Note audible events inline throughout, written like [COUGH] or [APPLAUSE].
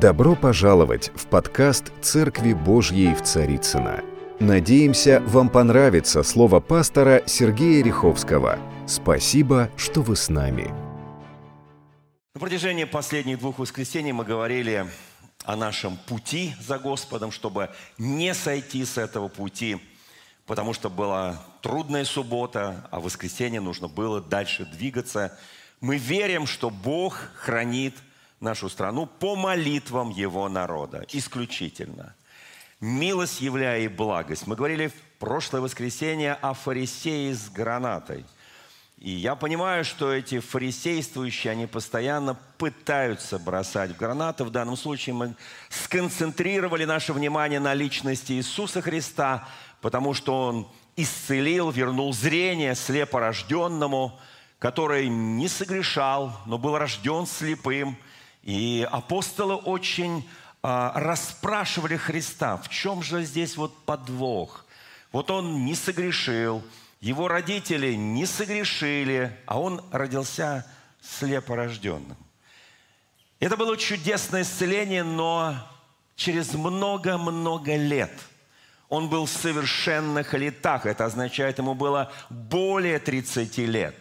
Добро пожаловать в подкаст «Церкви Божьей в Царицына. Надеемся, вам понравится слово пастора Сергея Риховского. Спасибо, что вы с нами. На протяжении последних двух воскресений мы говорили о нашем пути за Господом, чтобы не сойти с этого пути, потому что была трудная суббота, а в воскресенье нужно было дальше двигаться. Мы верим, что Бог хранит нашу страну по молитвам Его народа, исключительно. Милость являя и благость. Мы говорили в прошлое воскресенье о фарисее с гранатой – и я понимаю, что эти фарисействующие, они постоянно пытаются бросать гранаты. В данном случае мы сконцентрировали наше внимание на личности Иисуса Христа, потому что Он исцелил, вернул зрение слепорожденному, который не согрешал, но был рожден слепым. И апостолы очень а, расспрашивали Христа, в чем же здесь вот подвох? Вот он не согрешил, его родители не согрешили, а он родился слепорожденным. Это было чудесное исцеление, но через много-много лет он был в совершенных летах. Это означает, ему было более 30 лет.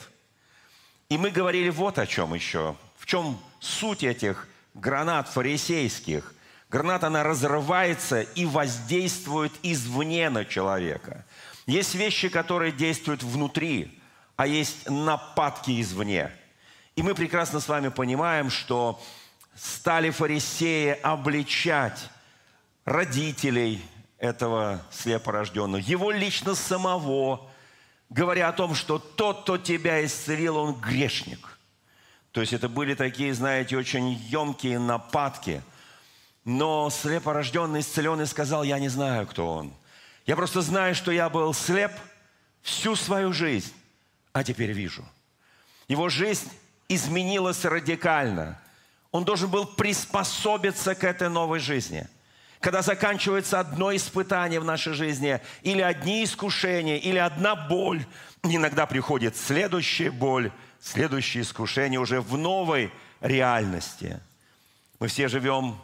И мы говорили вот о чем еще. В чем суть этих гранат фарисейских. Граната, она разрывается и воздействует извне на человека – есть вещи, которые действуют внутри, а есть нападки извне. И мы прекрасно с вами понимаем, что стали фарисеи обличать родителей этого слепорожденного, его лично самого, говоря о том, что тот, кто тебя исцелил, он грешник. То есть это были такие, знаете, очень емкие нападки. Но слепорожденный исцеленный сказал, я не знаю, кто он. Я просто знаю, что я был слеп всю свою жизнь, а теперь вижу. Его жизнь изменилась радикально. Он должен был приспособиться к этой новой жизни. Когда заканчивается одно испытание в нашей жизни, или одни искушения, или одна боль, иногда приходит следующая боль, следующее искушение уже в новой реальности. Мы все живем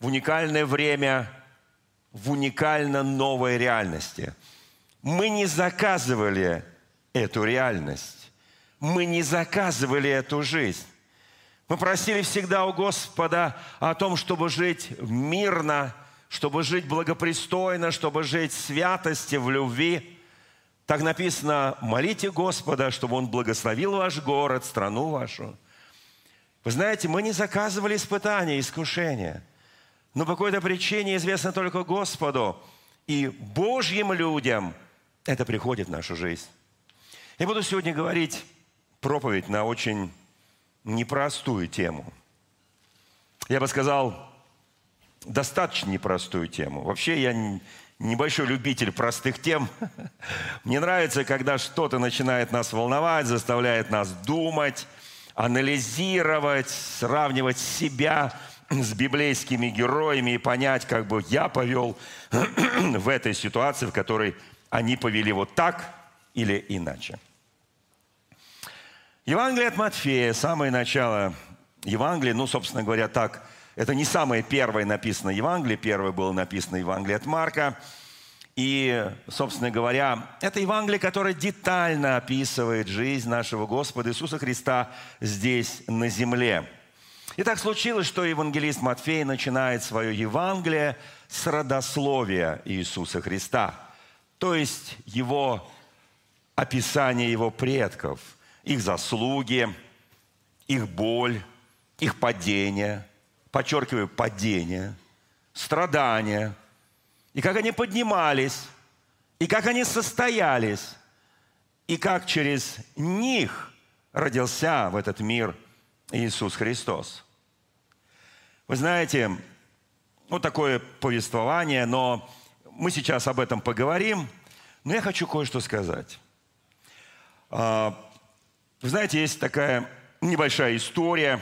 в уникальное время в уникально новой реальности. Мы не заказывали эту реальность. Мы не заказывали эту жизнь. Мы просили всегда у Господа о том, чтобы жить мирно, чтобы жить благопристойно, чтобы жить в святости, в любви. Так написано, молите Господа, чтобы Он благословил ваш город, страну вашу. Вы знаете, мы не заказывали испытания, искушения – но по какой-то причине известно только Господу. И Божьим людям это приходит в нашу жизнь. Я буду сегодня говорить проповедь на очень непростую тему. Я бы сказал, достаточно непростую тему. Вообще я небольшой любитель простых тем. Мне нравится, когда что-то начинает нас волновать, заставляет нас думать, анализировать, сравнивать себя с библейскими героями и понять, как бы я повел [CLEARS THROAT] в этой ситуации, в которой они повели вот так или иначе. Евангелие от Матфея, самое начало Евангелия, ну, собственно говоря, так, это не самое первое написано Евангелие, первое было написано Евангелие от Марка. И, собственно говоря, это Евангелие, которое детально описывает жизнь нашего Господа Иисуса Христа здесь, на земле – и так случилось, что евангелист Матфей начинает свое Евангелие с родословия Иисуса Христа, то есть его описание его предков, их заслуги, их боль, их падение, подчеркиваю, падение, страдания, и как они поднимались, и как они состоялись, и как через них родился в этот мир Иисус Христос. Вы знаете, вот такое повествование, но мы сейчас об этом поговорим. Но я хочу кое-что сказать. А, вы знаете, есть такая небольшая история,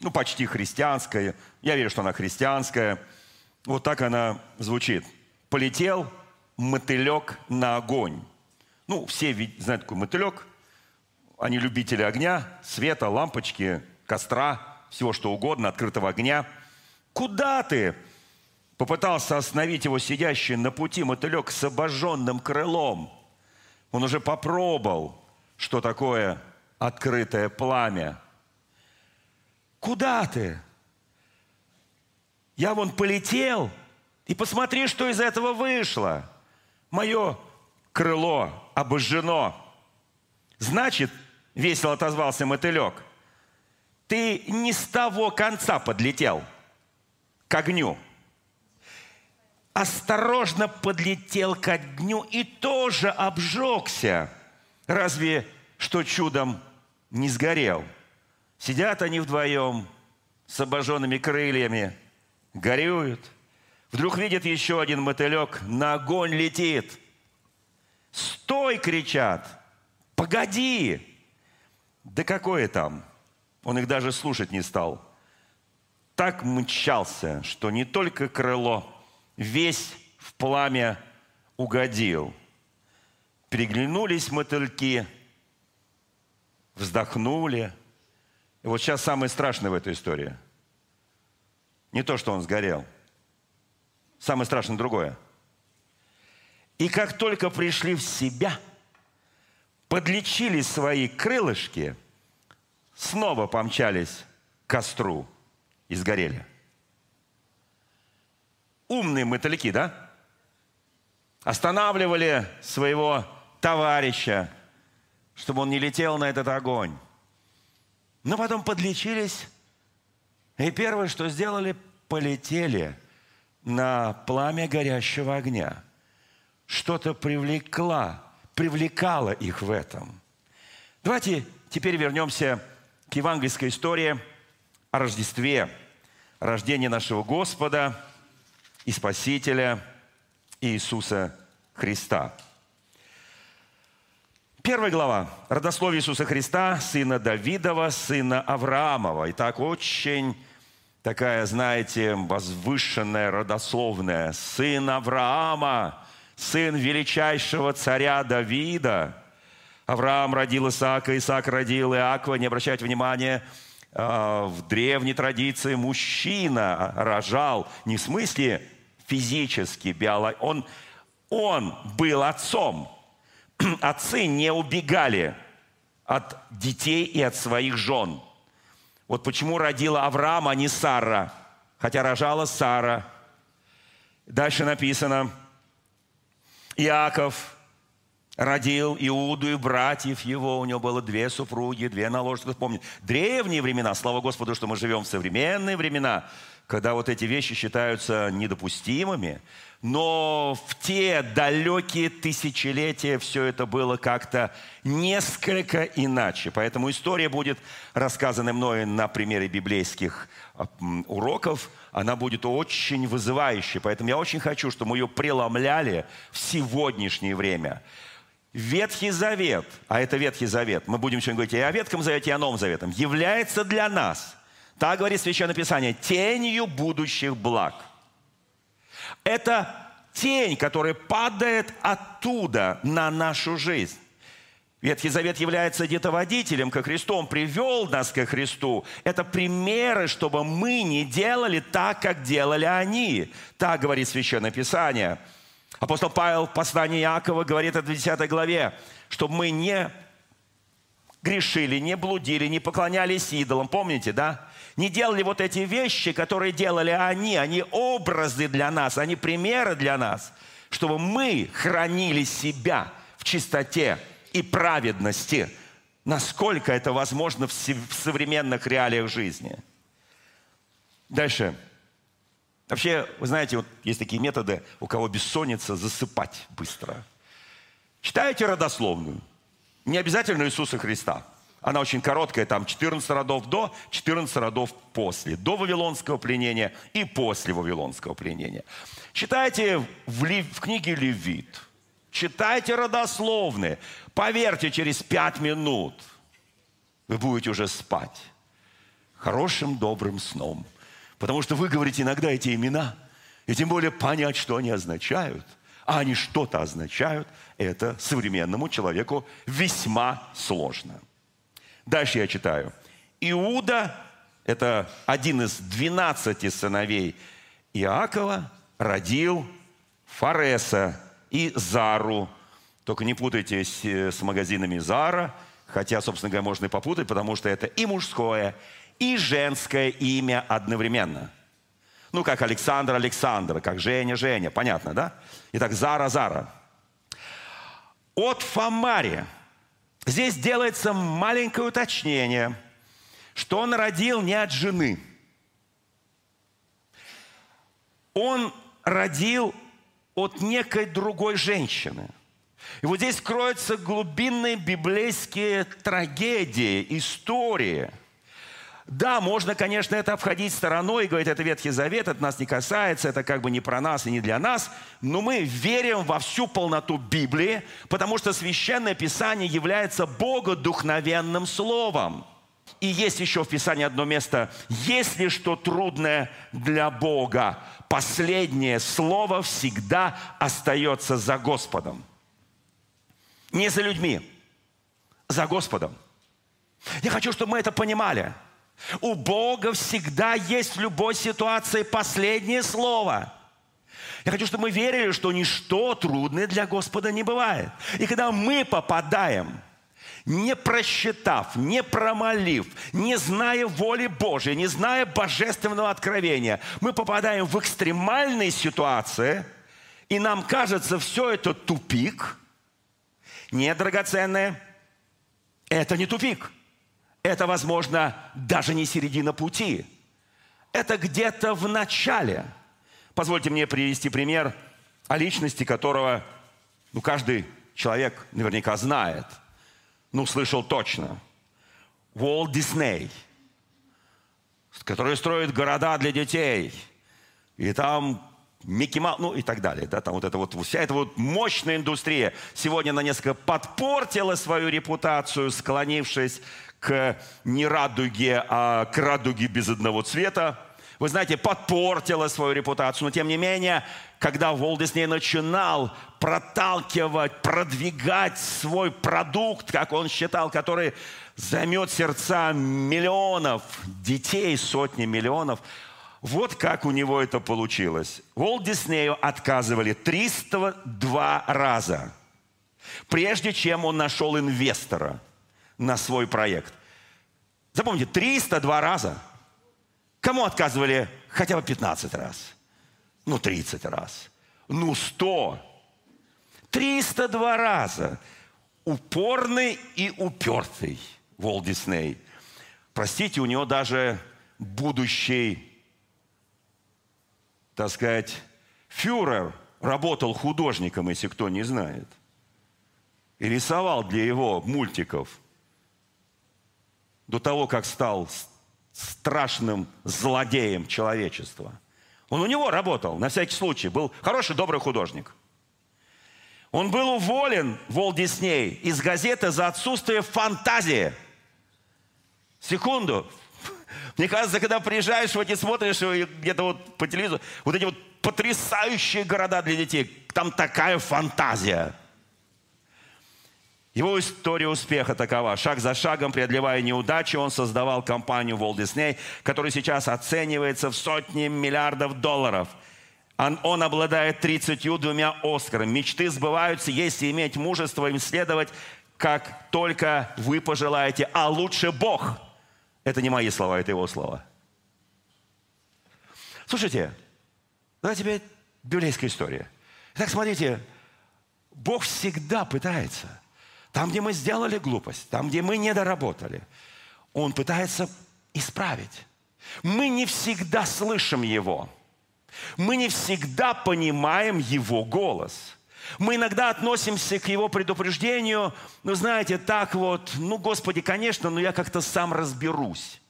ну, почти христианская. Я верю, что она христианская. Вот так она звучит. Полетел мотылек на огонь. Ну, все знают такой мотылек. Они любители огня, света, лампочки, костра – всего что угодно, открытого огня. Куда ты? Попытался остановить его сидящий на пути мотылек с обожженным крылом. Он уже попробовал, что такое открытое пламя. Куда ты? Я вон полетел, и посмотри, что из этого вышло. Мое крыло обожжено. Значит, весело отозвался мотылек, ты не с того конца подлетел к огню. Осторожно подлетел к огню и тоже обжегся. Разве что чудом не сгорел. Сидят они вдвоем с обожженными крыльями, горюют. Вдруг видят еще один мотылек, на огонь летит. «Стой!» – кричат. «Погоди!» Да какое там? Он их даже слушать не стал. Так мчался, что не только крыло, весь в пламя угодил. Переглянулись мотыльки, вздохнули. И вот сейчас самое страшное в этой истории. Не то, что он сгорел. Самое страшное другое. И как только пришли в себя – подлечили свои крылышки, снова помчались к костру и сгорели. Умные мотыльки, да? Останавливали своего товарища, чтобы он не летел на этот огонь. Но потом подлечились, и первое, что сделали, полетели на пламя горящего огня. Что-то привлекла привлекало их в этом. Давайте теперь вернемся к евангельской истории о Рождестве, рождении нашего Господа и Спасителя Иисуса Христа. Первая глава. Родословие Иисуса Христа, сына Давидова, сына Авраамова. Итак, очень такая, знаете, возвышенная, родословная. Сын Авраама, сын величайшего царя Давида. Авраам родил Исаака, Исаак родил Иакова. Не обращайте внимания, а, в древней традиции мужчина рожал не в смысле физически, биолог... он, он был отцом. [CLEARS THROAT] Отцы не убегали от детей и от своих жен. Вот почему родила Авраам, а не Сара, хотя рожала Сара. Дальше написано – Иаков родил Иуду и братьев его. У него было две супруги, две наложницы. Помните, древние времена, слава Господу, что мы живем в современные времена, когда вот эти вещи считаются недопустимыми. Но в те далекие тысячелетия все это было как-то несколько иначе. Поэтому история будет рассказана мною на примере библейских уроков – она будет очень вызывающей. Поэтому я очень хочу, чтобы мы ее преломляли в сегодняшнее время. Ветхий Завет, а это Ветхий Завет, мы будем сегодня говорить и о Ветхом Завете, и о Новом Завете, является для нас, так говорит Священное Писание, тенью будущих благ. Это тень, которая падает оттуда на нашу жизнь. Ветхий Завет является где-то водителем ко Христу, Он привел нас ко Христу. Это примеры, чтобы мы не делали так, как делали они. Так говорит Священное Писание. Апостол Павел в послании Иакова говорит в 10 главе, чтобы мы не грешили, не блудили, не поклонялись идолам. Помните, да? Не делали вот эти вещи, которые делали они. Они образы для нас, они примеры для нас, чтобы мы хранили себя в чистоте, и праведности, насколько это возможно в современных реалиях жизни. Дальше. Вообще, вы знаете, вот есть такие методы, у кого бессонница, засыпать быстро. Читаете родословную. Не обязательно Иисуса Христа. Она очень короткая, там 14 родов до, 14 родов после. До Вавилонского пленения и после Вавилонского пленения. Читайте в, в книге Левит – Читайте родословные. Поверьте, через пять минут вы будете уже спать. Хорошим, добрым сном. Потому что вы говорите иногда эти имена, и тем более понять, что они означают, а они что-то означают, это современному человеку весьма сложно. Дальше я читаю. Иуда это один из двенадцати сыновей Иакова, родил Фареса и Зару. Только не путайте с, с магазинами Зара, хотя, собственно говоря, можно и попутать, потому что это и мужское, и женское имя одновременно. Ну, как Александр Александр, как Женя Женя, понятно, да? Итак, Зара Зара. От Фомари. Здесь делается маленькое уточнение, что он родил не от жены. Он родил от некой другой женщины. И вот здесь кроются глубинные библейские трагедии, истории – да, можно, конечно, это обходить стороной и говорить, это Ветхий Завет, это нас не касается, это как бы не про нас и не для нас. Но мы верим во всю полноту Библии, потому что Священное Писание является богодухновенным словом. И есть еще в Писании одно место. Если что трудное для Бога, последнее слово всегда остается за Господом. Не за людьми, за Господом. Я хочу, чтобы мы это понимали – у Бога всегда есть в любой ситуации последнее слово. Я хочу, чтобы мы верили, что ничто трудное для Господа не бывает. И когда мы попадаем, не просчитав, не промолив, не зная воли Божьей, не зная божественного откровения, мы попадаем в экстремальные ситуации, и нам кажется, все это тупик. Не, драгоценное, это не тупик – это, возможно, даже не середина пути. Это где-то в начале. Позвольте мне привести пример о личности, которого ну, каждый человек наверняка знает. Ну, слышал точно. Уолт Дисней, который строит города для детей. И там Микки Маус, ну и так далее. Да, там вот это вот, вся эта вот мощная индустрия сегодня она несколько подпортила свою репутацию, склонившись к не радуге, а к радуге без одного цвета. Вы знаете, подпортила свою репутацию, но тем не менее, когда Волт Дисней начинал проталкивать, продвигать свой продукт, как он считал, который займет сердца миллионов детей, сотни миллионов, вот как у него это получилось. Волт Диснею отказывали 302 раза, прежде чем он нашел инвестора – на свой проект. Запомните, 302 раза. Кому отказывали хотя бы 15 раз? Ну, 30 раз. Ну, 100. 302 раза. Упорный и упертый Волт Дисней. Простите, у него даже будущий, так сказать, фюрер работал художником, если кто не знает. И рисовал для его мультиков – до того, как стал страшным злодеем человечества. Он у него работал, на всякий случай, был хороший, добрый художник. Он был уволен, Вол Дисней, из газеты за отсутствие фантазии. Секунду. Мне кажется, когда приезжаешь в эти, смотришь где-то вот по телевизору, вот эти вот потрясающие города для детей, там такая фантазия – его история успеха такова. Шаг за шагом, преодолевая неудачи, он создавал компанию Walt Disney, которая сейчас оценивается в сотни миллиардов долларов. Он, он обладает 32 Оскарами. Мечты сбываются, если иметь мужество им следовать, как только вы пожелаете. А лучше Бог. Это не мои слова, это его слова. Слушайте, давайте тебе библейская история. Итак, смотрите, Бог всегда пытается – там, где мы сделали глупость, там, где мы не доработали, Он пытается исправить. Мы не всегда слышим Его. Мы не всегда понимаем Его голос. Мы иногда относимся к Его предупреждению, ну, знаете, так вот, ну, Господи, конечно, но я как-то сам разберусь.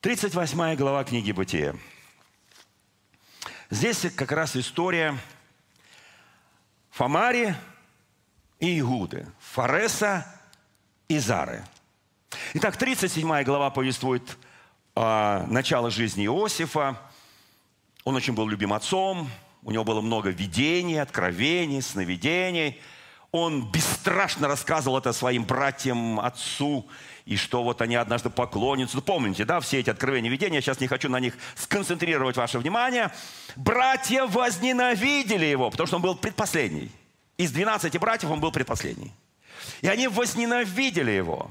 38 глава книги Бытия. Здесь как раз история Фомари, и Игуды, Фареса и Зары. Итак, 37 глава повествует о начало жизни Иосифа. Он очень был любим отцом, у него было много видений, откровений, сновидений. он бесстрашно рассказывал это своим братьям, отцу, и что вот они однажды поклонятся. Ну, помните, да, все эти откровения видения, я сейчас не хочу на них сконцентрировать ваше внимание. Братья возненавидели его, потому что он был предпоследний. Из 12 братьев он был предпоследний. И они возненавидели его.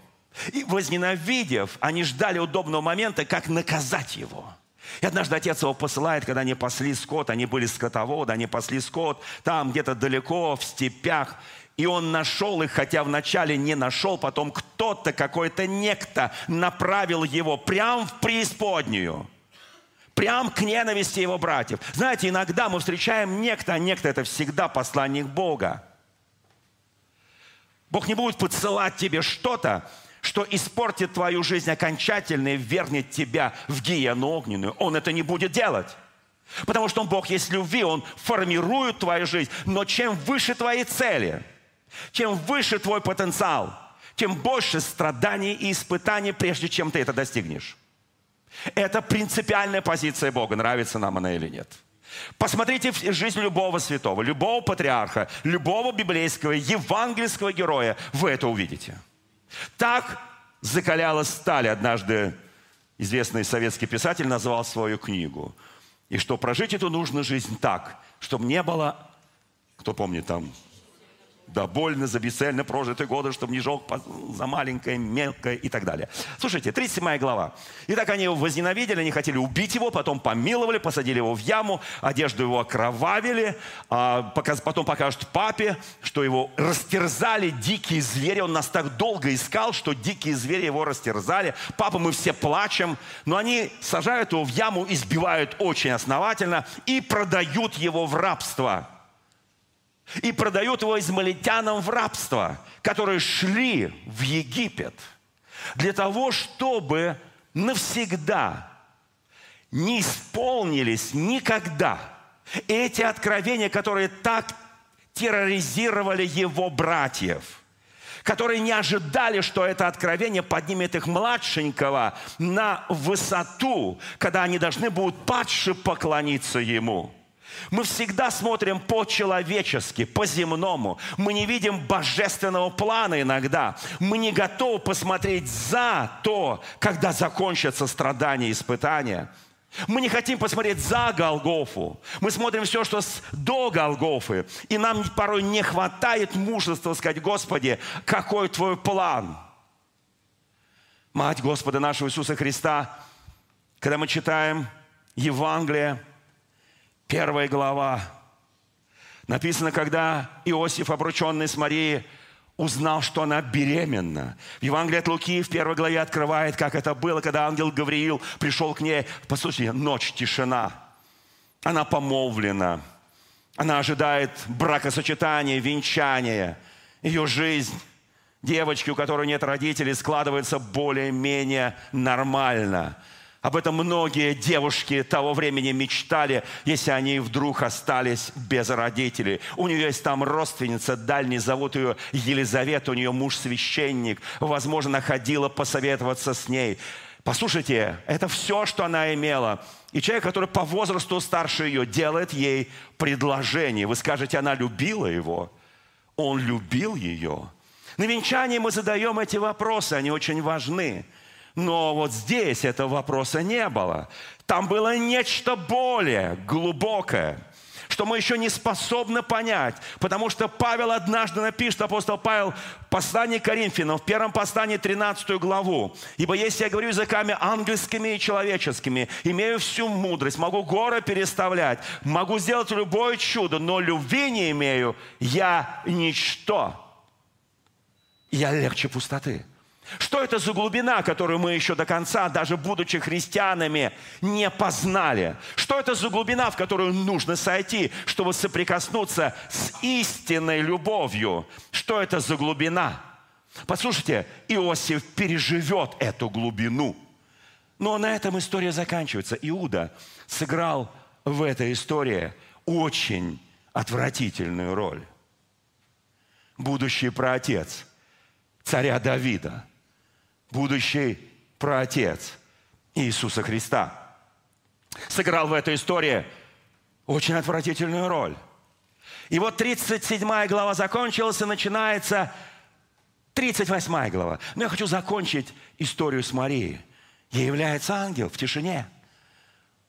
И возненавидев, они ждали удобного момента, как наказать его. И однажды отец его посылает, когда они пасли скот, они были скотоводы, они пасли скот, там где-то далеко, в степях. И он нашел их, хотя вначале не нашел, потом кто-то, какой-то некто направил его прямо в преисподнюю. Прям к ненависти его братьев. Знаете, иногда мы встречаем некто, а некто это всегда посланник Бога. Бог не будет посылать тебе что-то, что испортит твою жизнь окончательно и вернет тебя в гиену огненную. Он это не будет делать. Потому что Он Бог есть любви, Он формирует твою жизнь. Но чем выше твои цели – чем выше твой потенциал, тем больше страданий и испытаний, прежде чем ты это достигнешь. Это принципиальная позиция Бога, нравится нам она или нет. Посмотрите в жизнь любого святого, любого патриарха, любого библейского, евангельского героя. Вы это увидите. Так закалялась сталь. Однажды известный советский писатель назвал свою книгу. И что прожить эту нужно жизнь так, чтобы не было, кто помнит там, да, больно за бесцельно прожитые годы, чтобы не жег за маленькое, мелкое и так далее. Слушайте, 37 глава. Итак, они его возненавидели, они хотели убить его, потом помиловали, посадили его в яму, одежду его окровавили, а потом покажут папе, что его растерзали дикие звери. Он нас так долго искал, что дикие звери его растерзали. Папа, мы все плачем, но они сажают его в яму, избивают очень основательно и продают его в рабство и продают его измалитянам в рабство, которые шли в Египет для того, чтобы навсегда не исполнились никогда эти откровения, которые так терроризировали его братьев – которые не ожидали, что это откровение поднимет их младшенького на высоту, когда они должны будут падше поклониться ему. Мы всегда смотрим по-человечески, по-земному. Мы не видим божественного плана иногда. Мы не готовы посмотреть за то, когда закончатся страдания и испытания. Мы не хотим посмотреть за Голгофу. Мы смотрим все, что до Голгофы. И нам порой не хватает мужества сказать, Господи, какой твой план? Мать Господа нашего Иисуса Христа, когда мы читаем Евангелие, Первая глава. Написано, когда Иосиф, обрученный с Марией, узнал, что она беременна. В Евангелии от Луки в первой главе открывает, как это было, когда ангел Гавриил пришел к ней. Послушайте, ночь, тишина. Она помолвлена. Она ожидает бракосочетания, венчания. Ее жизнь девочки, у которой нет родителей, складывается более-менее нормально – об этом многие девушки того времени мечтали, если они вдруг остались без родителей. У нее есть там родственница дальний, зовут ее Елизавета, у нее муж священник. Возможно, ходила посоветоваться с ней. Послушайте, это все, что она имела. И человек, который по возрасту старше ее, делает ей предложение. Вы скажете, она любила его. Он любил ее. На венчании мы задаем эти вопросы, они очень важны. Но вот здесь этого вопроса не было. Там было нечто более глубокое, что мы еще не способны понять. Потому что Павел однажды напишет, апостол Павел, послание Коринфянам, в первом послании 13 главу. «Ибо если я говорю языками ангельскими и человеческими, имею всю мудрость, могу горы переставлять, могу сделать любое чудо, но любви не имею, я ничто. Я легче пустоты». Что это за глубина, которую мы еще до конца, даже будучи христианами, не познали? Что это за глубина, в которую нужно сойти, чтобы соприкоснуться с истинной любовью? Что это за глубина? Послушайте, Иосиф переживет эту глубину. Но на этом история заканчивается. Иуда сыграл в этой истории очень отвратительную роль. Будущий праотец царя Давида – будущий праотец Иисуса Христа. Сыграл в этой истории очень отвратительную роль. И вот 37 глава закончилась, и начинается 38 глава. Но я хочу закончить историю с Марией. Ей является ангел в тишине.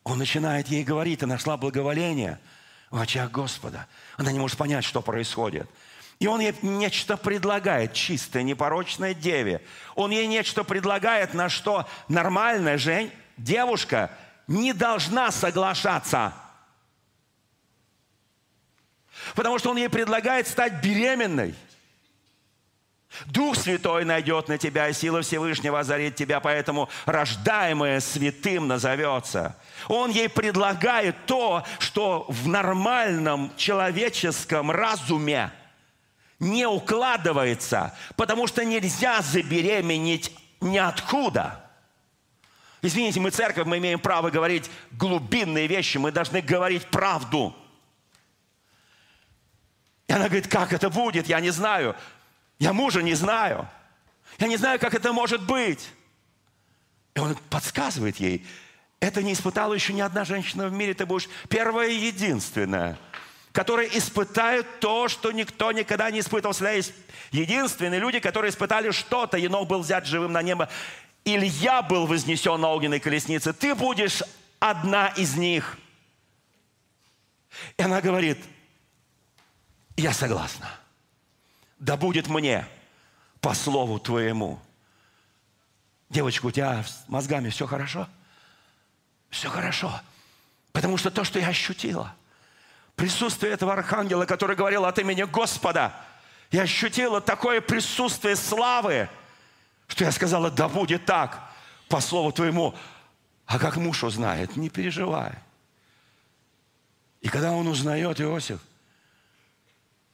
Он начинает ей говорить, ты нашла благоволение в очах Господа. Она не может понять, что происходит. И он ей нечто предлагает, чистое, непорочное деве. Он ей нечто предлагает, на что нормальная жень, девушка не должна соглашаться. Потому что он ей предлагает стать беременной. Дух Святой найдет на тебя, и сила Всевышнего озарит тебя, поэтому рождаемое святым назовется. Он ей предлагает то, что в нормальном человеческом разуме не укладывается, потому что нельзя забеременеть ниоткуда. Извините, мы церковь, мы имеем право говорить глубинные вещи, мы должны говорить правду. И она говорит, как это будет, я не знаю. Я мужа не знаю. Я не знаю, как это может быть. И он подсказывает ей, это не испытала еще ни одна женщина в мире, ты будешь первая и единственная, которая испытает то, что никто никогда не испытывал. Всегда есть единственные люди, которые испытали что-то. Енох был взят живым на небо. Илья был вознесен на огненной колеснице. Ты будешь одна из них. И она говорит, я согласна да будет мне по слову твоему. Девочка, у тебя с мозгами все хорошо? Все хорошо. Потому что то, что я ощутила, присутствие этого архангела, который говорил от имени Господа, я ощутила такое присутствие славы, что я сказала, да будет так, по слову твоему. А как муж узнает, не переживай. И когда он узнает, Иосиф –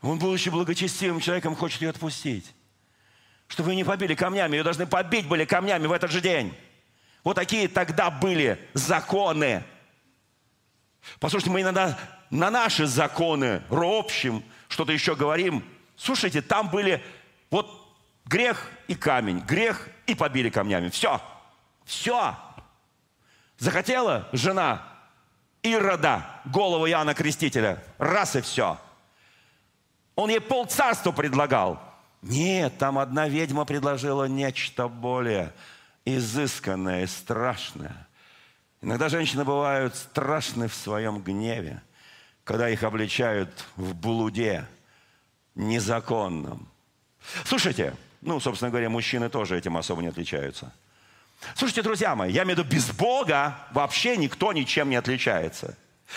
он, будучи благочестивым человеком, хочет ее отпустить. Чтобы ее не побили камнями. Ее должны побить были камнями в этот же день. Вот такие тогда были законы. Послушайте, мы иногда на наши законы ропщим, что-то еще говорим. Слушайте, там были вот грех и камень, грех и побили камнями. Все. Все. Захотела жена Ирода, голову Иоанна Крестителя. Раз и все. Он ей полцарства предлагал. Нет, там одна ведьма предложила нечто более изысканное и страшное. Иногда женщины бывают страшны в своем гневе, когда их обличают в блуде незаконном. Слушайте, ну, собственно говоря, мужчины тоже этим особо не отличаются. Слушайте, друзья мои, я имею в виду, без Бога вообще никто ничем не отличается.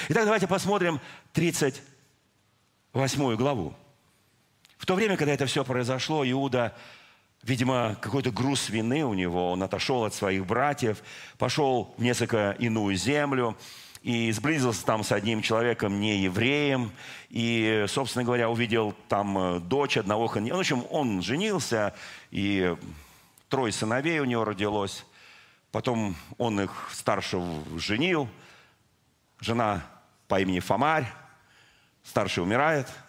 Итак, давайте посмотрим 38 главу. В то время, когда это все произошло, Иуда, видимо, какой-то груз вины у него, он отошел от своих братьев, пошел в несколько иную землю, и сблизился там с одним человеком, не евреем, и, собственно говоря, увидел там э, дочь одного ханьяна. В общем, он женился, и трое сыновей у него родилось. Потом он их старшего женил. Жена по имени Фомарь. Старший умирает –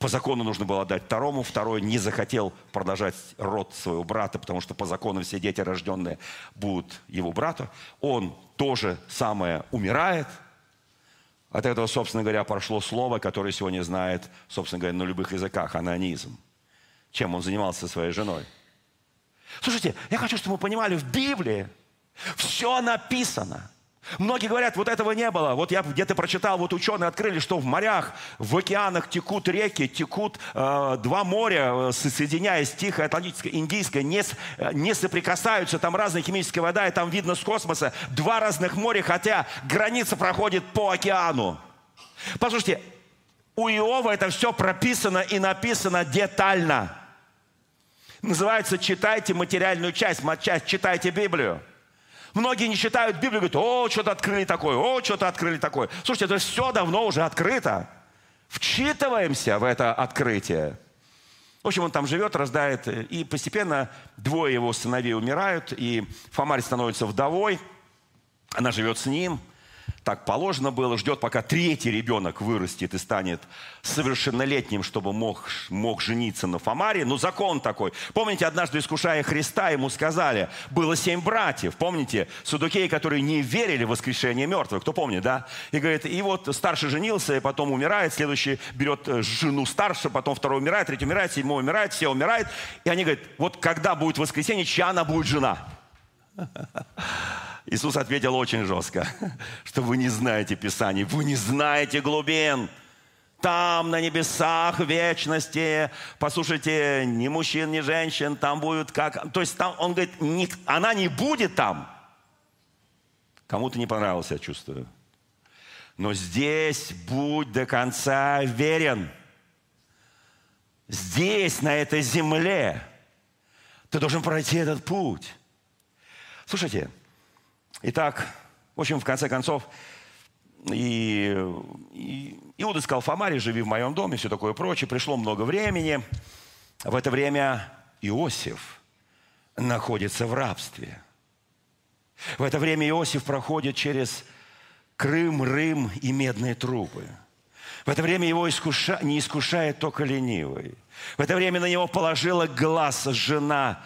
по закону нужно было дать второму, второй не захотел продолжать род своего брата, потому что по закону все дети, рожденные, будут его брату. Он тоже самое умирает. От этого, собственно говоря, прошло слово, которое сегодня знает, собственно говоря, на любых языках, анонизм. Чем он занимался своей женой. Слушайте, я хочу, чтобы мы понимали, в Библии все написано – Многие говорят, вот этого не было. Вот я где-то прочитал, вот ученые открыли, что в морях, в океанах текут реки, текут э, два моря, э, соединяясь, Тихое, Атлантическое, Индийское, не, не соприкасаются, там разная химическая вода, и там видно с космоса два разных моря, хотя граница проходит по океану. Послушайте, у Иова это все прописано и написано детально. Называется «Читайте материальную часть», часть «Читайте Библию». Многие не читают Библию, говорят, о, что-то открыли такое, о, что-то открыли такое. Слушайте, это все давно уже открыто. Вчитываемся в это открытие. В общем, он там живет, раздает, и постепенно двое его сыновей умирают, и Фомарь становится вдовой, она живет с ним. Так положено было, ждет, пока третий ребенок вырастет и станет совершеннолетним, чтобы мог, мог жениться на Фомаре. Ну, закон такой. Помните, однажды, искушая Христа, ему сказали, было семь братьев. Помните, судукеи, которые не верили в воскрешение мертвых. Кто помнит, да? И говорит, и вот старший женился, и потом умирает, следующий берет э, жену старше, потом второй умирает, третий умирает, седьмой умирает, все умирают. И они говорят, вот когда будет воскресенье, чья она будет жена? Иисус ответил очень жестко, [LAUGHS] что вы не знаете Писаний, вы не знаете глубин. Там, на небесах, в вечности, послушайте, ни мужчин, ни женщин, там будет как... То есть там, он говорит, не, она не будет там. Кому-то не понравилось, я чувствую. Но здесь будь до конца верен. Здесь, на этой земле, ты должен пройти этот путь. Слушайте, итак, в общем, в конце концов, и, и Иуда сказал, Фомаре, живи в моем доме, все такое прочее. Пришло много времени. В это время Иосиф находится в рабстве. В это время Иосиф проходит через Крым, Рым и медные трубы. В это время его искуша... не искушает только ленивый. В это время на него положила глаз жена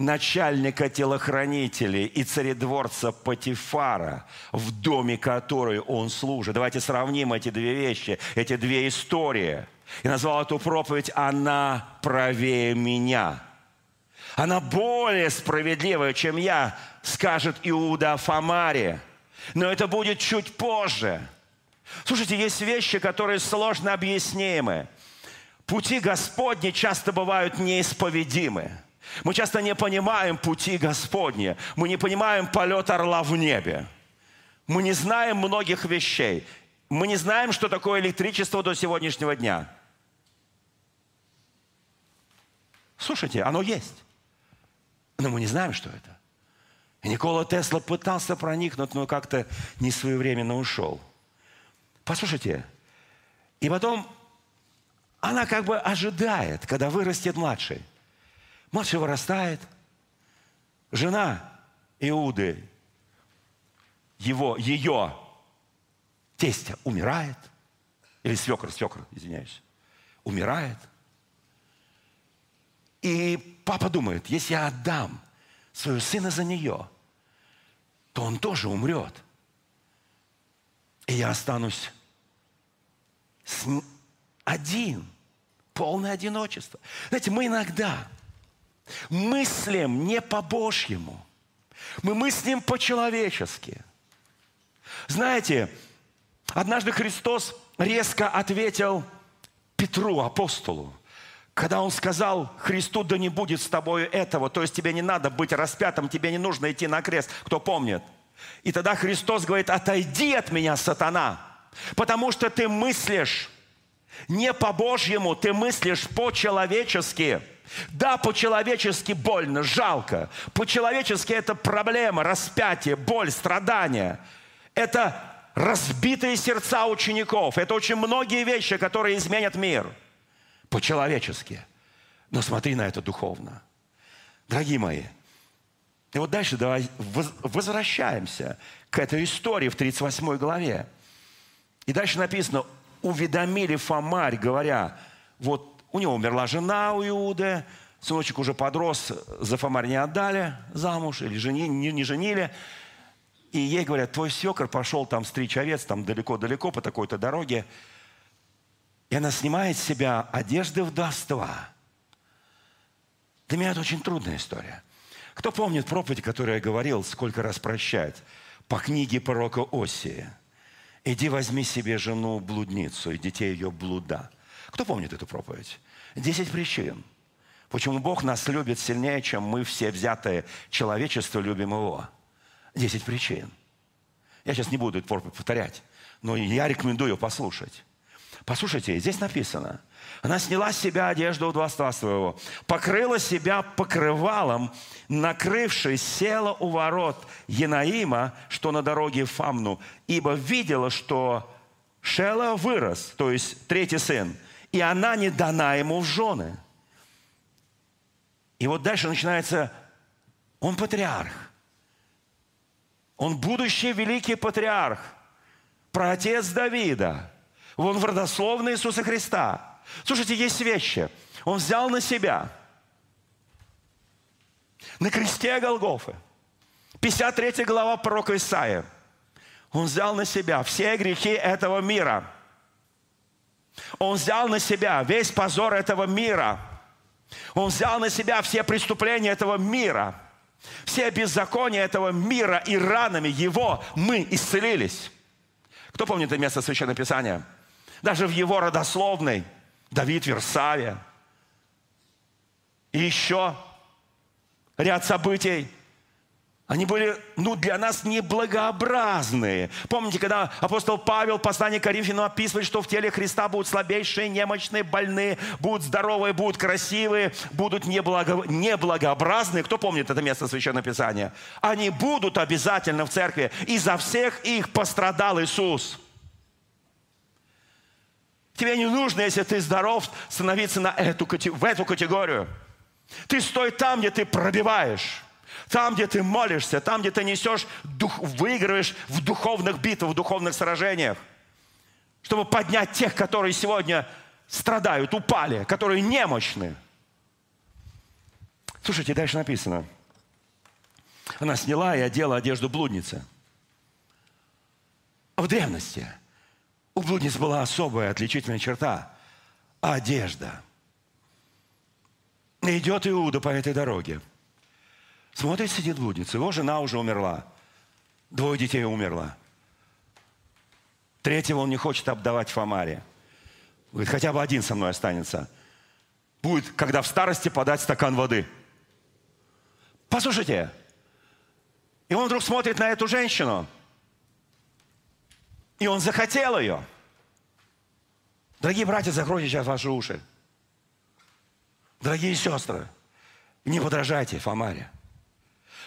начальника телохранителей и царедворца Патифара, в доме которой он служит. Давайте сравним эти две вещи, эти две истории. И назвал эту проповедь «Она правее меня». Она более справедливая, чем я, скажет Иуда Фомаре. Но это будет чуть позже. Слушайте, есть вещи, которые сложно объяснимы. Пути Господни часто бывают неисповедимы. Мы часто не понимаем пути Господни. Мы не понимаем полет орла в небе. Мы не знаем многих вещей. Мы не знаем, что такое электричество до сегодняшнего дня. Слушайте, оно есть. Но мы не знаем, что это. И Никола Тесла пытался проникнуть, но как-то не своевременно ушел. Послушайте, и потом она как бы ожидает, когда вырастет младший. Младший вырастает. Жена Иуды, его, ее тестя умирает. Или свекр, свекр, извиняюсь. Умирает. И папа думает, если я отдам своего сына за нее, то он тоже умрет. И я останусь с один. Полное одиночество. Знаете, мы иногда мыслим не по-божьему. Мы мыслим по-человечески. Знаете, однажды Христос резко ответил Петру, апостолу, когда он сказал Христу, да не будет с тобою этого, то есть тебе не надо быть распятым, тебе не нужно идти на крест, кто помнит. И тогда Христос говорит, отойди от меня, сатана, потому что ты мыслишь не по-божьему, ты мыслишь по-человечески – да, по-человечески больно, жалко. По-человечески это проблема, распятие, боль, страдания. Это разбитые сердца учеников. Это очень многие вещи, которые изменят мир. По-человечески. Но смотри на это духовно. Дорогие мои, и вот дальше давай возвращаемся к этой истории в 38 главе. И дальше написано, уведомили Фомарь, говоря, вот у него умерла жена у Иуды, сыночек уже подрос, за Фомарь не отдали замуж, или жени, не, не женили. И ей говорят, твой свекр пошел там стричь овец, там далеко-далеко по такой-то дороге. И она снимает с себя одежды вдовства. Для меня это очень трудная история. Кто помнит проповедь, которую я говорил, сколько раз прощать? По книге пророка Осия. Иди возьми себе жену блудницу и детей ее блуда – кто помнит эту проповедь? Десять причин. Почему Бог нас любит сильнее, чем мы все взятые человечество любим Его. Десять причин. Я сейчас не буду эту проповедь повторять, но я рекомендую послушать. Послушайте, здесь написано. Она сняла с себя одежду удовольства своего, покрыла себя покрывалом, накрывшись, села у ворот Янаима, что на дороге в Фамну, ибо видела, что Шела вырос, то есть третий сын – и она не дана ему в жены. И вот дальше начинается, он патриарх. Он будущий великий патриарх, праотец Давида. Он в родословной Иисуса Христа. Слушайте, есть вещи. Он взял на себя. На кресте Голгофы. 53 глава пророка Исаия. Он взял на себя все грехи этого мира. Он взял на себя весь позор этого мира. Он взял на себя все преступления этого мира. Все беззакония этого мира и ранами его мы исцелились. Кто помнит это место Священного Писания? Даже в его родословной Давид Версавия. И еще ряд событий – они были, ну, для нас неблагообразные. Помните, когда апостол Павел в послании к Коринфянам описывает, что в теле Христа будут слабейшие, немощные, больные, будут здоровые, будут красивые, будут неблаго... неблагообразные. Кто помнит это место Священного Писания? Они будут обязательно в церкви. И за всех их пострадал Иисус. Тебе не нужно, если ты здоров, становиться на эту, в эту категорию. Ты стой там, где ты пробиваешь. Там, где ты молишься, там, где ты несешь, дух, выигрываешь в духовных битвах, в духовных сражениях, чтобы поднять тех, которые сегодня страдают, упали, которые немощны. Слушайте, дальше написано. Она сняла и одела одежду блудницы. В древности у блудниц была особая отличительная черта – одежда. идет Иуда по этой дороге – Смотрит, сидит блудница. Его жена уже умерла. Двое детей умерло. Третьего он не хочет обдавать Фомаре. Говорит, хотя бы один со мной останется. Будет, когда в старости подать стакан воды. Послушайте. И он вдруг смотрит на эту женщину. И он захотел ее. Дорогие братья, закройте сейчас ваши уши. Дорогие сестры, не подражайте Фомаре.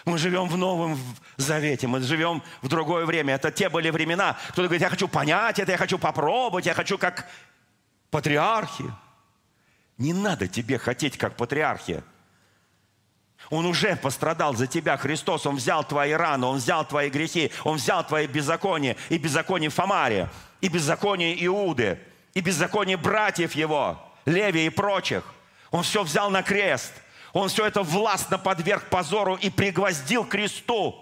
Мы живем в Новом Завете, мы живем в другое время. Это те были времена. Кто-то говорит, я хочу понять это, я хочу попробовать, я хочу как патриархи. Не надо тебе хотеть как патриархи. Он уже пострадал за тебя, Христос. Он взял твои раны, Он взял твои грехи, Он взял твои беззакония, и беззаконие Фомаре, и беззаконие Иуды, и беззаконие братьев его, Леви и прочих. Он все взял на крест. Он все это властно подверг позору и пригвоздил к кресту.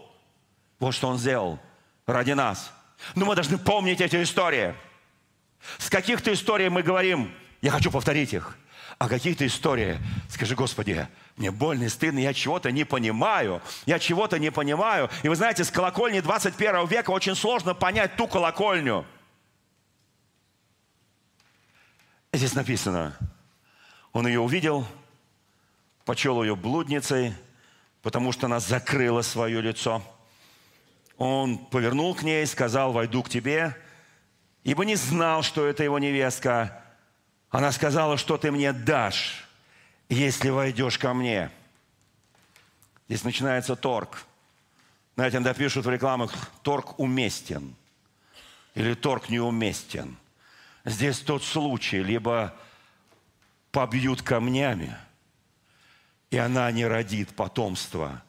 Вот что он сделал ради нас. Но мы должны помнить эти истории. С каких-то историй мы говорим, я хочу повторить их. А какие-то истории, скажи, Господи, мне больно и стыдно, я чего-то не понимаю, я чего-то не понимаю. И вы знаете, с колокольни 21 века очень сложно понять ту колокольню. Здесь написано, он ее увидел, почел ее блудницей, потому что она закрыла свое лицо. Он повернул к ней и сказал, войду к тебе, ибо не знал, что это его невестка. Она сказала, что ты мне дашь, если войдешь ко мне. Здесь начинается торг. Знаете, иногда пишут в рекламах, торг уместен или торг неуместен. Здесь тот случай, либо побьют камнями – и она не родит потомства.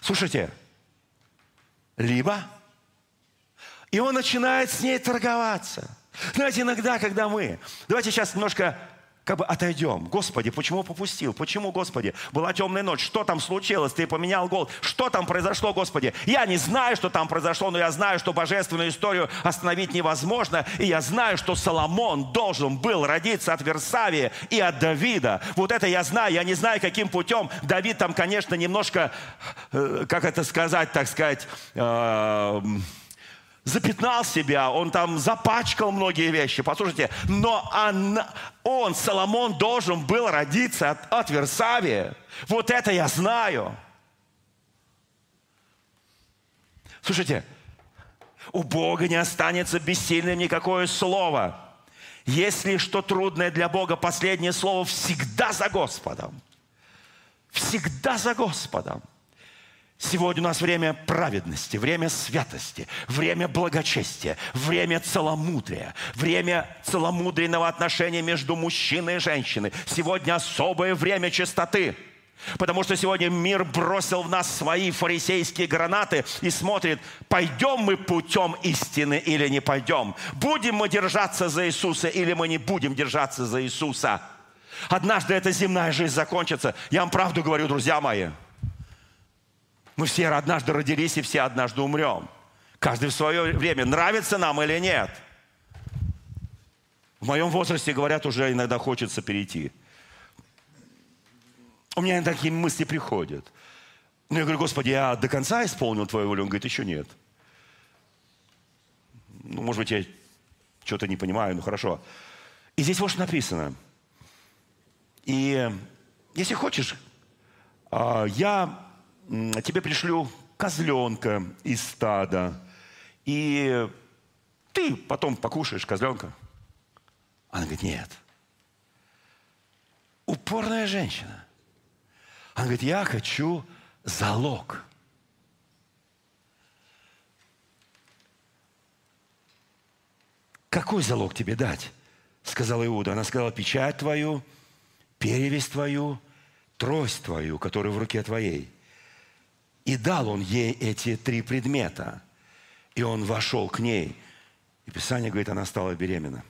Слушайте, либо и он начинает с ней торговаться. Знаете, иногда, когда мы... Давайте сейчас немножко как бы отойдем. Господи, почему попустил? Почему, Господи? Была темная ночь. Что там случилось? Ты поменял гол. Что там произошло, Господи? Я не знаю, что там произошло, но я знаю, что божественную историю остановить невозможно. И я знаю, что Соломон должен был родиться от Версавия и от Давида. Вот это я знаю. Я не знаю, каким путем. Давид там, конечно, немножко, э, как это сказать, так сказать, э, запятнал себя, он там запачкал многие вещи. Послушайте, но она, он, Соломон, должен был родиться от, от Версавия. Вот это я знаю. Слушайте, у Бога не останется бессильным никакое слово. Если что трудное для Бога, последнее слово всегда за Господом. Всегда за Господом. Сегодня у нас время праведности, время святости, время благочестия, время целомудрия, время целомудренного отношения между мужчиной и женщиной. Сегодня особое время чистоты. Потому что сегодня мир бросил в нас свои фарисейские гранаты и смотрит, пойдем мы путем истины или не пойдем. Будем мы держаться за Иисуса или мы не будем держаться за Иисуса. Однажды эта земная жизнь закончится. Я вам правду говорю, друзья мои. Мы все однажды родились и все однажды умрем. Каждый в свое время. Нравится нам или нет? В моем возрасте, говорят, уже иногда хочется перейти. У меня такие мысли приходят. Но я говорю, Господи, я до конца исполнил Твою волю? Он говорит, еще нет. Ну, может быть, я что-то не понимаю, ну хорошо. И здесь вот что написано. И если хочешь, а, я тебе пришлю козленка из стада, и ты потом покушаешь козленка. Она говорит, нет. Упорная женщина. Она говорит, я хочу залог. Какой залог тебе дать? Сказала Иуда. Она сказала, печать твою, перевесь твою, трость твою, которая в руке твоей. И дал он ей эти три предмета. И он вошел к ней. И Писание говорит, она стала беременна.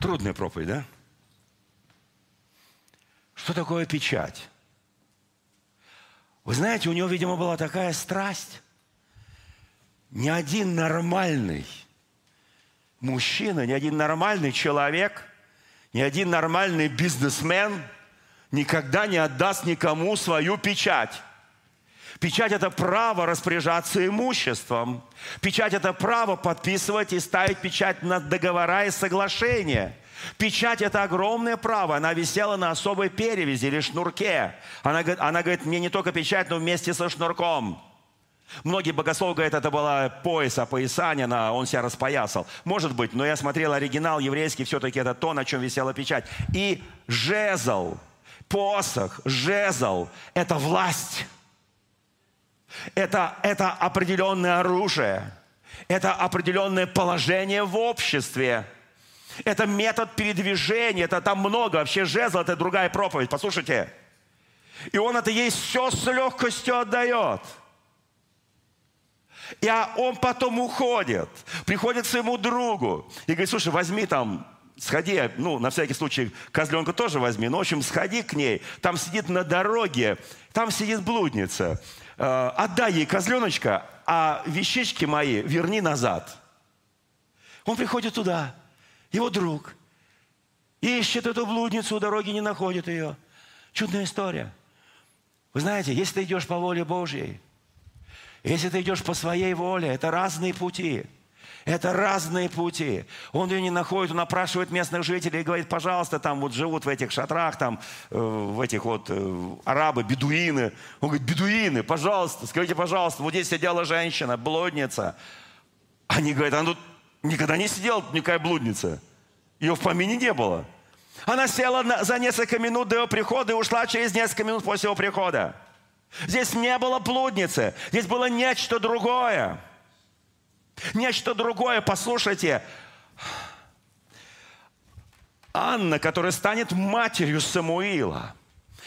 Трудная проповедь, да? Что такое печать? Вы знаете, у него, видимо, была такая страсть. Ни один нормальный мужчина, ни один нормальный человек, ни один нормальный бизнесмен никогда не отдаст никому свою печать. Печать – это право распоряжаться имуществом. Печать – это право подписывать и ставить печать на договора и соглашения. Печать – это огромное право. Она висела на особой перевязи или шнурке. Она, она говорит, мне не только печать, но вместе со шнурком. Многие богословы говорят, это была пояс, опоясание, он себя распоясал. Может быть, но я смотрел оригинал еврейский, все-таки это то, на чем висела печать. И жезл, посох, жезл – это власть. Это, это определенное оружие. Это определенное положение в обществе. Это метод передвижения. Это там много. Вообще жезл – это другая проповедь. Послушайте. И он это ей все с легкостью отдает. И а он потом уходит, приходит к своему другу и говорит, слушай, возьми там сходи, ну, на всякий случай, козленка тоже возьми, ну, в общем, сходи к ней, там сидит на дороге, там сидит блудница, Э, отдай ей козленочка, а вещички мои верни назад. Он приходит туда, его друг, ищет эту блудницу, у дороги не находит ее. Чудная история. Вы знаете, если ты идешь по воле Божьей, если ты идешь по своей воле, это разные пути – это разные пути. Он ее не находит, он опрашивает местных жителей и говорит, пожалуйста, там вот живут в этих шатрах, там э, в этих вот э, арабы, бедуины. Он говорит, бедуины, пожалуйста, скажите, пожалуйста, вот здесь сидела женщина, блудница. Они говорят, она тут никогда не сидела, никакая блудница. Ее в помине не было. Она села за несколько минут до его прихода и ушла через несколько минут после его прихода. Здесь не было блудницы, здесь было нечто другое. Нечто другое, послушайте. Анна, которая станет матерью Самуила,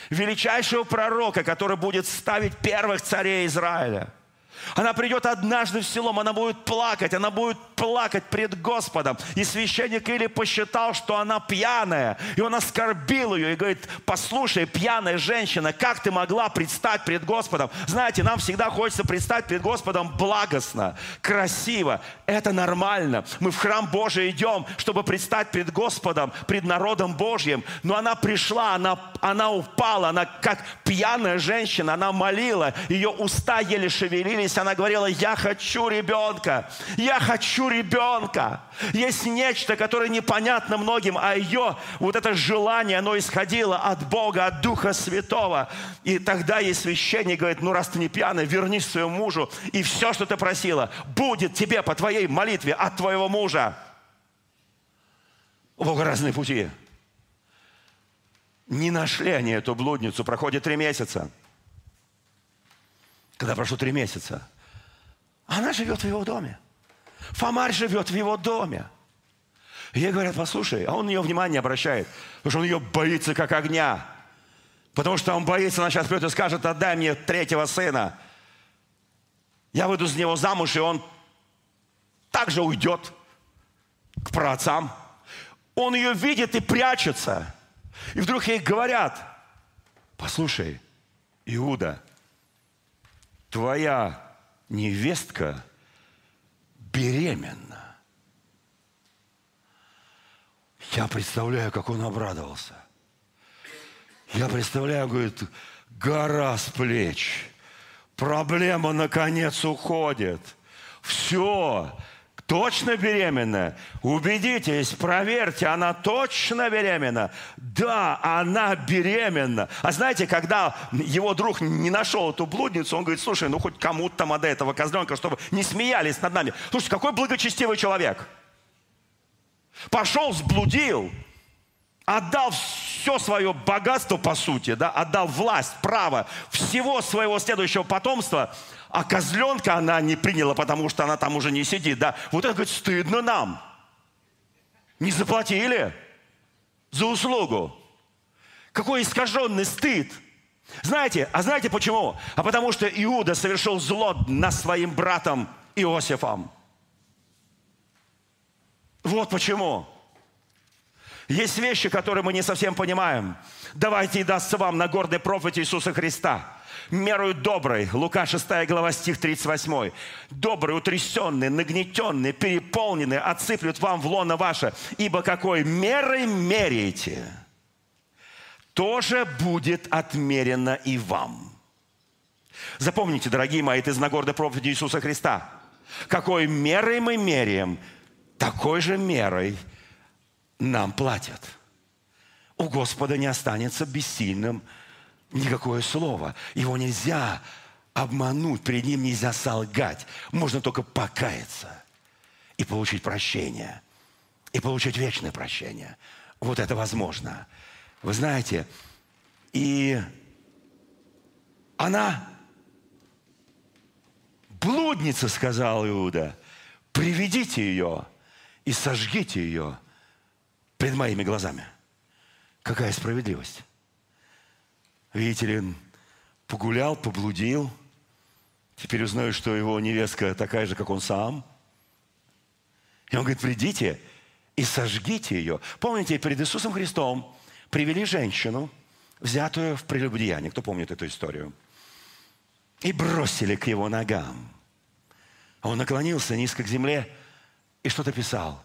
величайшего пророка, который будет ставить первых царей Израиля – она придет однажды в селом, она будет плакать, она будет плакать пред Господом. И священник или посчитал, что она пьяная, и он оскорбил ее и говорит, послушай, пьяная женщина, как ты могла предстать пред Господом? Знаете, нам всегда хочется предстать пред Господом благостно, красиво. Это нормально. Мы в храм Божий идем, чтобы предстать пред Господом, пред народом Божьим. Но она пришла, она, она упала, она как пьяная женщина, она молила, ее уста еле шевелились, молились, она говорила, я хочу ребенка, я хочу ребенка. Есть нечто, которое непонятно многим, а ее, вот это желание, оно исходило от Бога, от Духа Святого. И тогда ей священник говорит, ну раз ты не пьяный, вернись своему мужу, и все, что ты просила, будет тебе по твоей молитве от твоего мужа. У Бога разные пути. Не нашли они эту блудницу, проходит три месяца – когда прошло три месяца, она живет в его доме. Фомарь живет в его доме. Ей говорят, послушай, а он на нее внимание обращает, потому что он ее боится как огня. Потому что он боится, она сейчас придет и скажет, отдай мне третьего сына. Я выйду за него замуж, и он также уйдет к праотцам. Он ее видит и прячется. И вдруг ей говорят, послушай, Иуда, твоя невестка беременна. Я представляю, как он обрадовался. Я представляю, говорит, гора с плеч. Проблема наконец уходит. Все, точно беременна? Убедитесь, проверьте, она точно беременна? Да, она беременна. А знаете, когда его друг не нашел эту блудницу, он говорит, слушай, ну хоть кому-то там отдай этого козленка, чтобы не смеялись над нами. Слушай, какой благочестивый человек. Пошел, сблудил, отдал все свое богатство, по сути, да, отдал власть, право всего своего следующего потомства, а козленка она не приняла, потому что она там уже не сидит, да. Вот это, говорит, стыдно нам. Не заплатили за услугу. Какой искаженный стыд. Знаете, а знаете почему? А потому что Иуда совершил зло над своим братом Иосифом. Вот почему. Есть вещи, которые мы не совсем понимаем. Давайте и дастся вам на гордой профите Иисуса Христа. Мерою доброй, Лука 6 глава, стих 38. Добрый, утрясенный, нагнетенный, переполненный, отсыплют вам в лоно ваше. Ибо какой мерой меряете, тоже будет отмерено и вам. Запомните, дорогие мои, это из Нагорной проповеди Иисуса Христа. Какой мерой мы меряем, такой же мерой нам платят. У Господа не останется бессильным никакое слово. Его нельзя обмануть, перед ним нельзя солгать. Можно только покаяться и получить прощение. И получить вечное прощение. Вот это возможно. Вы знаете, и она блудница, сказал Иуда, приведите ее и сожгите ее пред моими глазами. Какая справедливость? Видите ли, погулял, поблудил, теперь узнаю, что его невестка такая же, как он сам. И он говорит, придите и сожгите ее. Помните, перед Иисусом Христом привели женщину, взятую в прелюбодеяние. Кто помнит эту историю? И бросили к его ногам. Он наклонился низко к земле и что-то писал.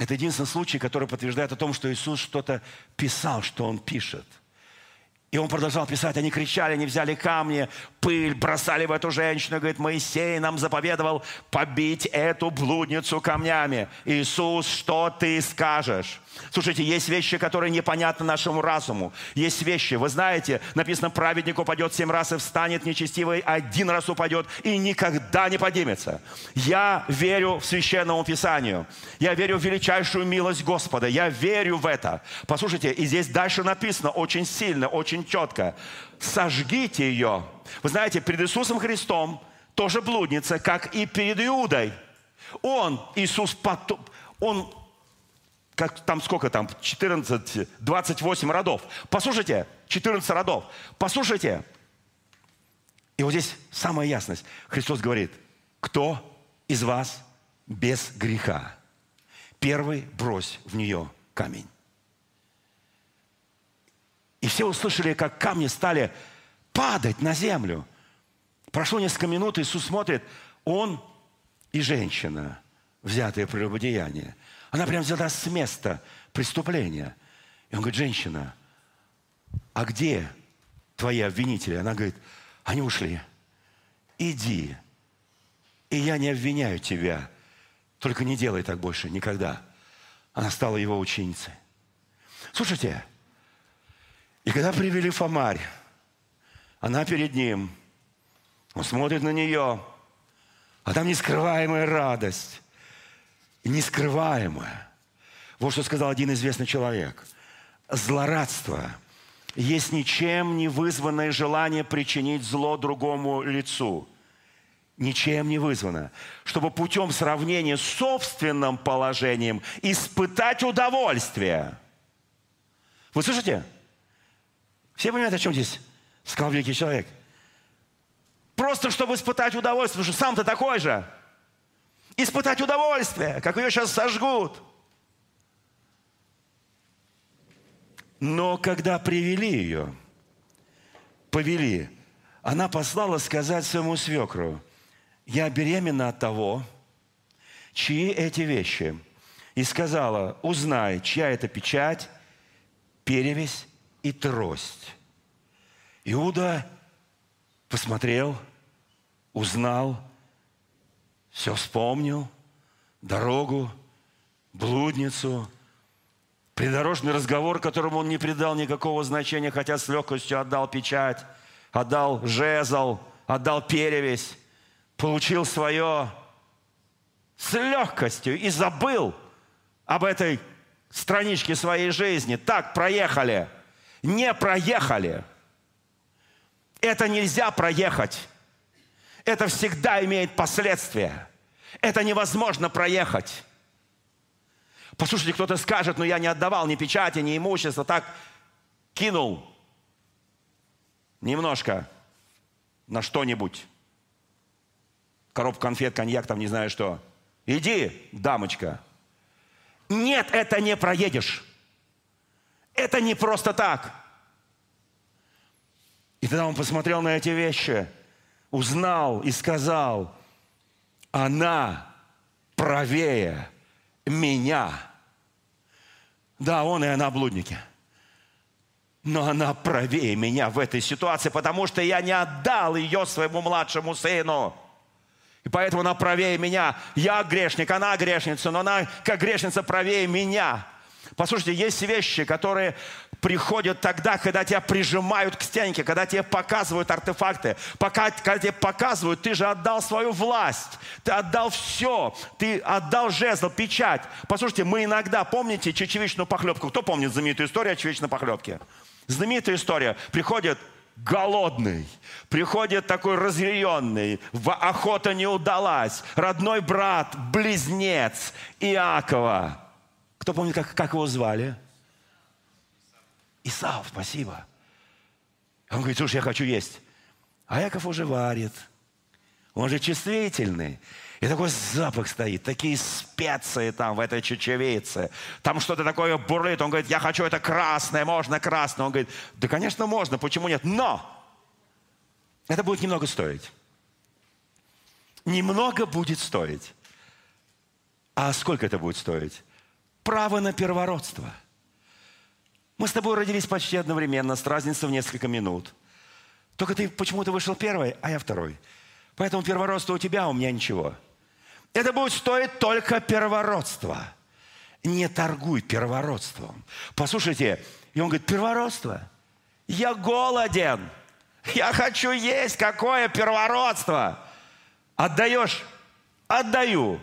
Это единственный случай, который подтверждает о том, что Иисус что-то писал, что Он пишет – и он продолжал писать, они кричали, они взяли камни, пыль, бросали в эту женщину. Говорит, Моисей нам заповедовал побить эту блудницу камнями. Иисус, что ты скажешь? Слушайте, есть вещи, которые непонятны нашему разуму. Есть вещи, вы знаете, написано, праведник упадет семь раз и встанет, нечестивый один раз упадет и никогда не поднимется. Я верю в Священному Писанию. Я верю в величайшую милость Господа. Я верю в это. Послушайте, и здесь дальше написано очень сильно, очень четко. Сожгите ее. Вы знаете, перед Иисусом Христом тоже блудница, как и перед Иудой. Он, Иисус, он как там сколько там, 14, 28 родов. Послушайте, 14 родов. Послушайте. И вот здесь самая ясность. Христос говорит, кто из вас без греха? Первый брось в нее камень. И все услышали, как камни стали падать на землю. Прошло несколько минут, Иисус смотрит, он и женщина, взятые прелюбодеяние – она прям взяла с места преступления. И он говорит, женщина, а где твои обвинители? Она говорит, они ушли. Иди. И я не обвиняю тебя. Только не делай так больше никогда. Она стала его ученицей. Слушайте, и когда привели Фомарь, она перед ним, он смотрит на нее, а там нескрываемая радость нескрываемое. Вот что сказал один известный человек. Злорадство есть ничем не вызванное желание причинить зло другому лицу. ничем не вызвано, чтобы путем сравнения с собственным положением испытать удовольствие. Вы слышите? Все понимают, о чем здесь сказал великий человек? Просто чтобы испытать удовольствие, потому что сам-то такой же. Испытать удовольствие, как ее сейчас сожгут. Но когда привели ее, повели, она послала сказать своему свекру, я беременна от того, чьи эти вещи. И сказала, узнай, чья это печать, перевесь и трость. Иуда посмотрел, узнал, все вспомнил, дорогу, блудницу, придорожный разговор, которому он не придал никакого значения, хотя с легкостью отдал печать, отдал жезл, отдал перевесь получил свое с легкостью и забыл об этой страничке своей жизни. Так, проехали. Не проехали. Это нельзя проехать. Это всегда имеет последствия. Это невозможно проехать. Послушайте, кто-то скажет, ну я не отдавал ни печати, ни имущества, так кинул немножко на что-нибудь коробку конфет, коньяк, там не знаю что. Иди, дамочка. Нет, это не проедешь. Это не просто так. И тогда он посмотрел на эти вещи, узнал и сказал, она правее меня. Да, он и она блудники. Но она правее меня в этой ситуации, потому что я не отдал ее своему младшему сыну. И поэтому она правее меня. Я грешник, она грешница, но она как грешница правее меня. Послушайте, есть вещи, которые приходят тогда, когда тебя прижимают к стенке, когда тебе показывают артефакты, пока, когда тебе показывают, ты же отдал свою власть, ты отдал все, ты отдал жезл, печать. Послушайте, мы иногда, помните чечевичную похлебку? Кто помнит знаменитую историю о чечевичной похлебке? Знаменитая история. Приходит голодный, приходит такой разъяренный, охота не удалась, родной брат, близнец Иакова. Кто помнит, как, как его звали? Исав, спасибо. Он говорит, слушай, я хочу есть. А Яков уже варит. Он же чувствительный. И такой запах стоит, такие специи там в этой чечевице. Там что-то такое бурлит. Он говорит, я хочу это красное, можно красное. Он говорит, да, конечно, можно, почему нет? Но это будет немного стоить. Немного будет стоить. А сколько это будет стоить? Право на первородство. Мы с тобой родились почти одновременно, с разницей в несколько минут. Только ты почему-то вышел первый, а я второй. Поэтому первородство у тебя, а у меня ничего. Это будет стоить только первородство. Не торгуй первородством. Послушайте, и он говорит, первородство? Я голоден. Я хочу есть. Какое первородство? Отдаешь? Отдаю.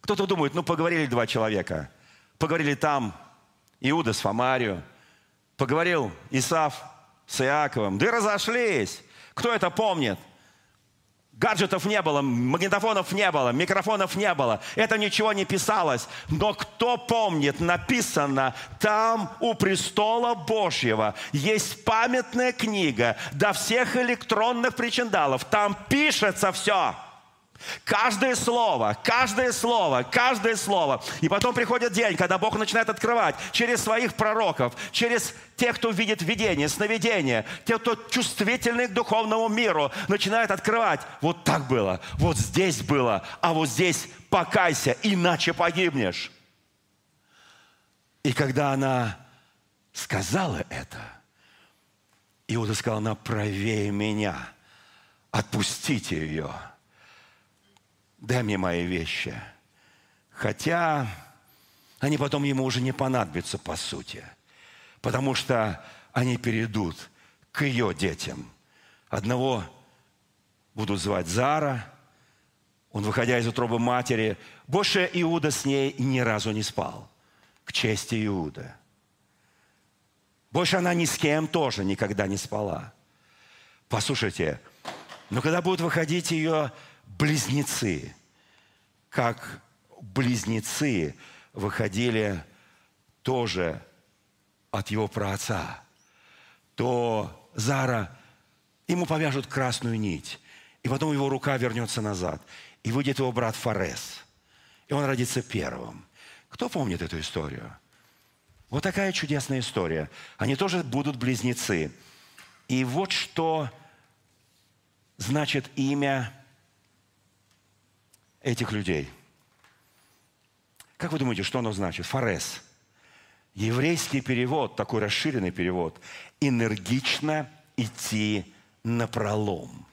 Кто-то думает, ну поговорили два человека. Поговорили там Иуда с Фомарию. Поговорил Исав с Иаковом. Да и разошлись. Кто это помнит? Гаджетов не было, магнитофонов не было, микрофонов не было. Это ничего не писалось. Но кто помнит, написано, там у престола Божьего есть памятная книга до всех электронных причиндалов. Там пишется все. Каждое слово, каждое слово, каждое слово. И потом приходит день, когда Бог начинает открывать через своих пророков, через тех, кто видит видение, сновидение, тех, кто чувствительный к духовному миру, начинает открывать. Вот так было, вот здесь было, а вот здесь покайся, иначе погибнешь. И когда она сказала это, Иуда сказал, она правее меня, отпустите ее – дай мне мои вещи. Хотя они потом ему уже не понадобятся по сути, потому что они перейдут к ее детям. Одного будут звать Зара, он, выходя из утробы матери, больше Иуда с ней ни разу не спал, к чести Иуда. Больше она ни с кем тоже никогда не спала. Послушайте, но когда будут выходить ее близнецы, как близнецы выходили тоже от его праотца, то Зара, ему повяжут красную нить, и потом его рука вернется назад, и выйдет его брат Фарес, и он родится первым. Кто помнит эту историю? Вот такая чудесная история. Они тоже будут близнецы. И вот что значит имя этих людей. Как вы думаете, что оно значит? Фарес. Еврейский перевод, такой расширенный перевод. Энергично идти на пролом.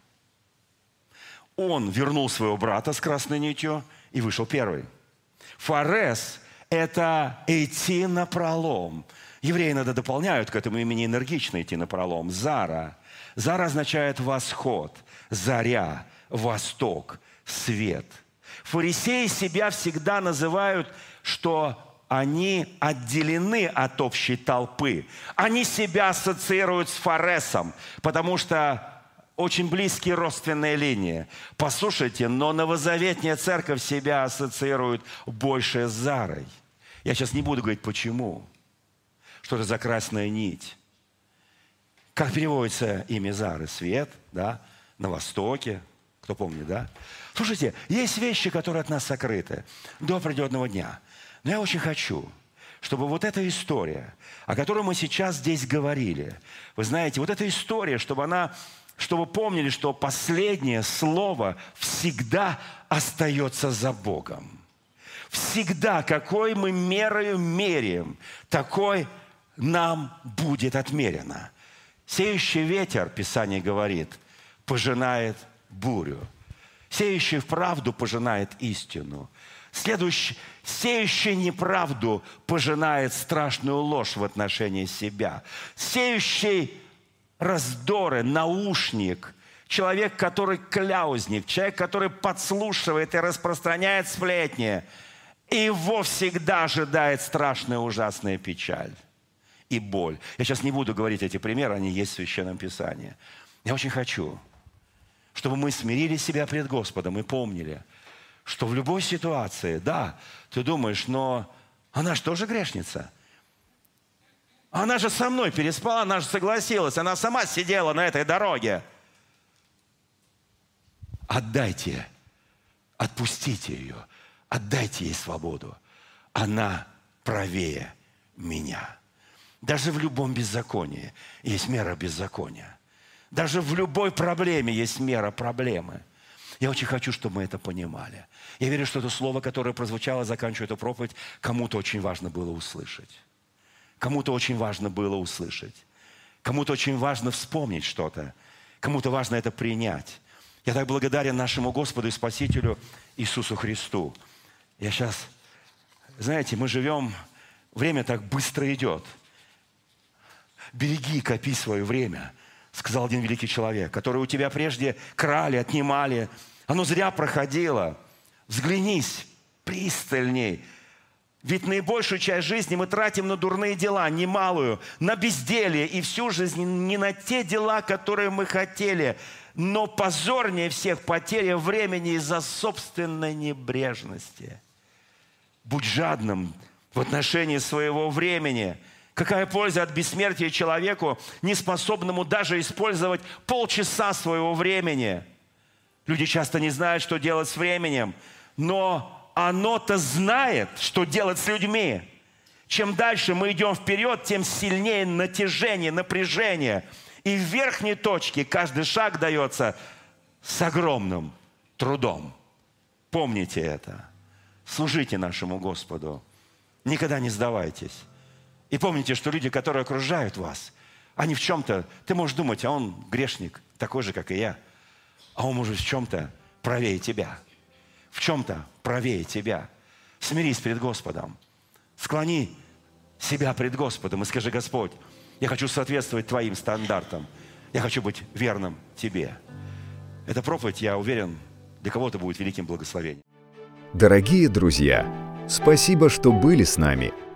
Он вернул своего брата с красной нитью и вышел первый. Фарес – это идти на пролом. Евреи иногда дополняют к этому имени энергично идти на пролом. Зара. Зара означает восход, заря, восток, свет. Фарисеи себя всегда называют, что они отделены от общей толпы. Они себя ассоциируют с Фаресом, потому что очень близкие родственные линии. Послушайте, но новозаветняя церковь себя ассоциирует больше с Зарой. Я сейчас не буду говорить, почему. Что это за красная нить. Как переводится имя Зары? Свет, да? На востоке. Кто помнит, да? Слушайте, есть вещи, которые от нас сокрыты до определенного дня. Но я очень хочу, чтобы вот эта история, о которой мы сейчас здесь говорили, вы знаете, вот эта история, чтобы она чтобы помнили, что последнее слово всегда остается за Богом. Всегда, какой мы мерою меряем, такой нам будет отмерено. Сеющий ветер, Писание говорит, пожинает бурю. Сеющий в правду пожинает истину. Следующий, сеющий неправду пожинает страшную ложь в отношении себя. Сеющий раздоры, наушник, человек, который кляузник, человек, который подслушивает и распространяет сплетни, его всегда ожидает страшная ужасная печаль и боль. Я сейчас не буду говорить эти примеры, они есть в Священном Писании. Я очень хочу, чтобы мы смирили себя пред Господом и помнили, что в любой ситуации, да, ты думаешь, но она же тоже грешница. Она же со мной переспала, она же согласилась, она сама сидела на этой дороге. Отдайте, отпустите ее, отдайте ей свободу. Она правее меня. Даже в любом беззаконии есть мера беззакония. Даже в любой проблеме есть мера проблемы. Я очень хочу, чтобы мы это понимали. Я верю, что это слово, которое прозвучало, заканчивая эту проповедь, кому-то очень важно было услышать. Кому-то очень важно было услышать. Кому-то очень важно вспомнить что-то. Кому-то важно это принять. Я так благодарен нашему Господу и Спасителю Иисусу Христу. Я сейчас, знаете, мы живем, время так быстро идет – береги, копи свое время, сказал один великий человек, который у тебя прежде крали, отнимали. Оно зря проходило. Взглянись пристальней. Ведь наибольшую часть жизни мы тратим на дурные дела, немалую, на безделье и всю жизнь не на те дела, которые мы хотели, но позорнее всех потеря времени из-за собственной небрежности. Будь жадным в отношении своего времени – Какая польза от бессмертия человеку, не способному даже использовать полчаса своего времени? Люди часто не знают, что делать с временем, но оно-то знает, что делать с людьми. Чем дальше мы идем вперед, тем сильнее натяжение, напряжение. И в верхней точке каждый шаг дается с огромным трудом. Помните это. Служите нашему Господу. Никогда не сдавайтесь. И помните, что люди, которые окружают вас, они в чем-то, ты можешь думать, а он грешник, такой же, как и я. А он может в чем-то правее тебя. В чем-то правее тебя. Смирись перед Господом. Склони себя пред Господом и скажи, Господь, я хочу соответствовать Твоим стандартам. Я хочу быть верным Тебе. Эта проповедь, я уверен, для кого-то будет великим благословением. Дорогие друзья, спасибо, что были с нами –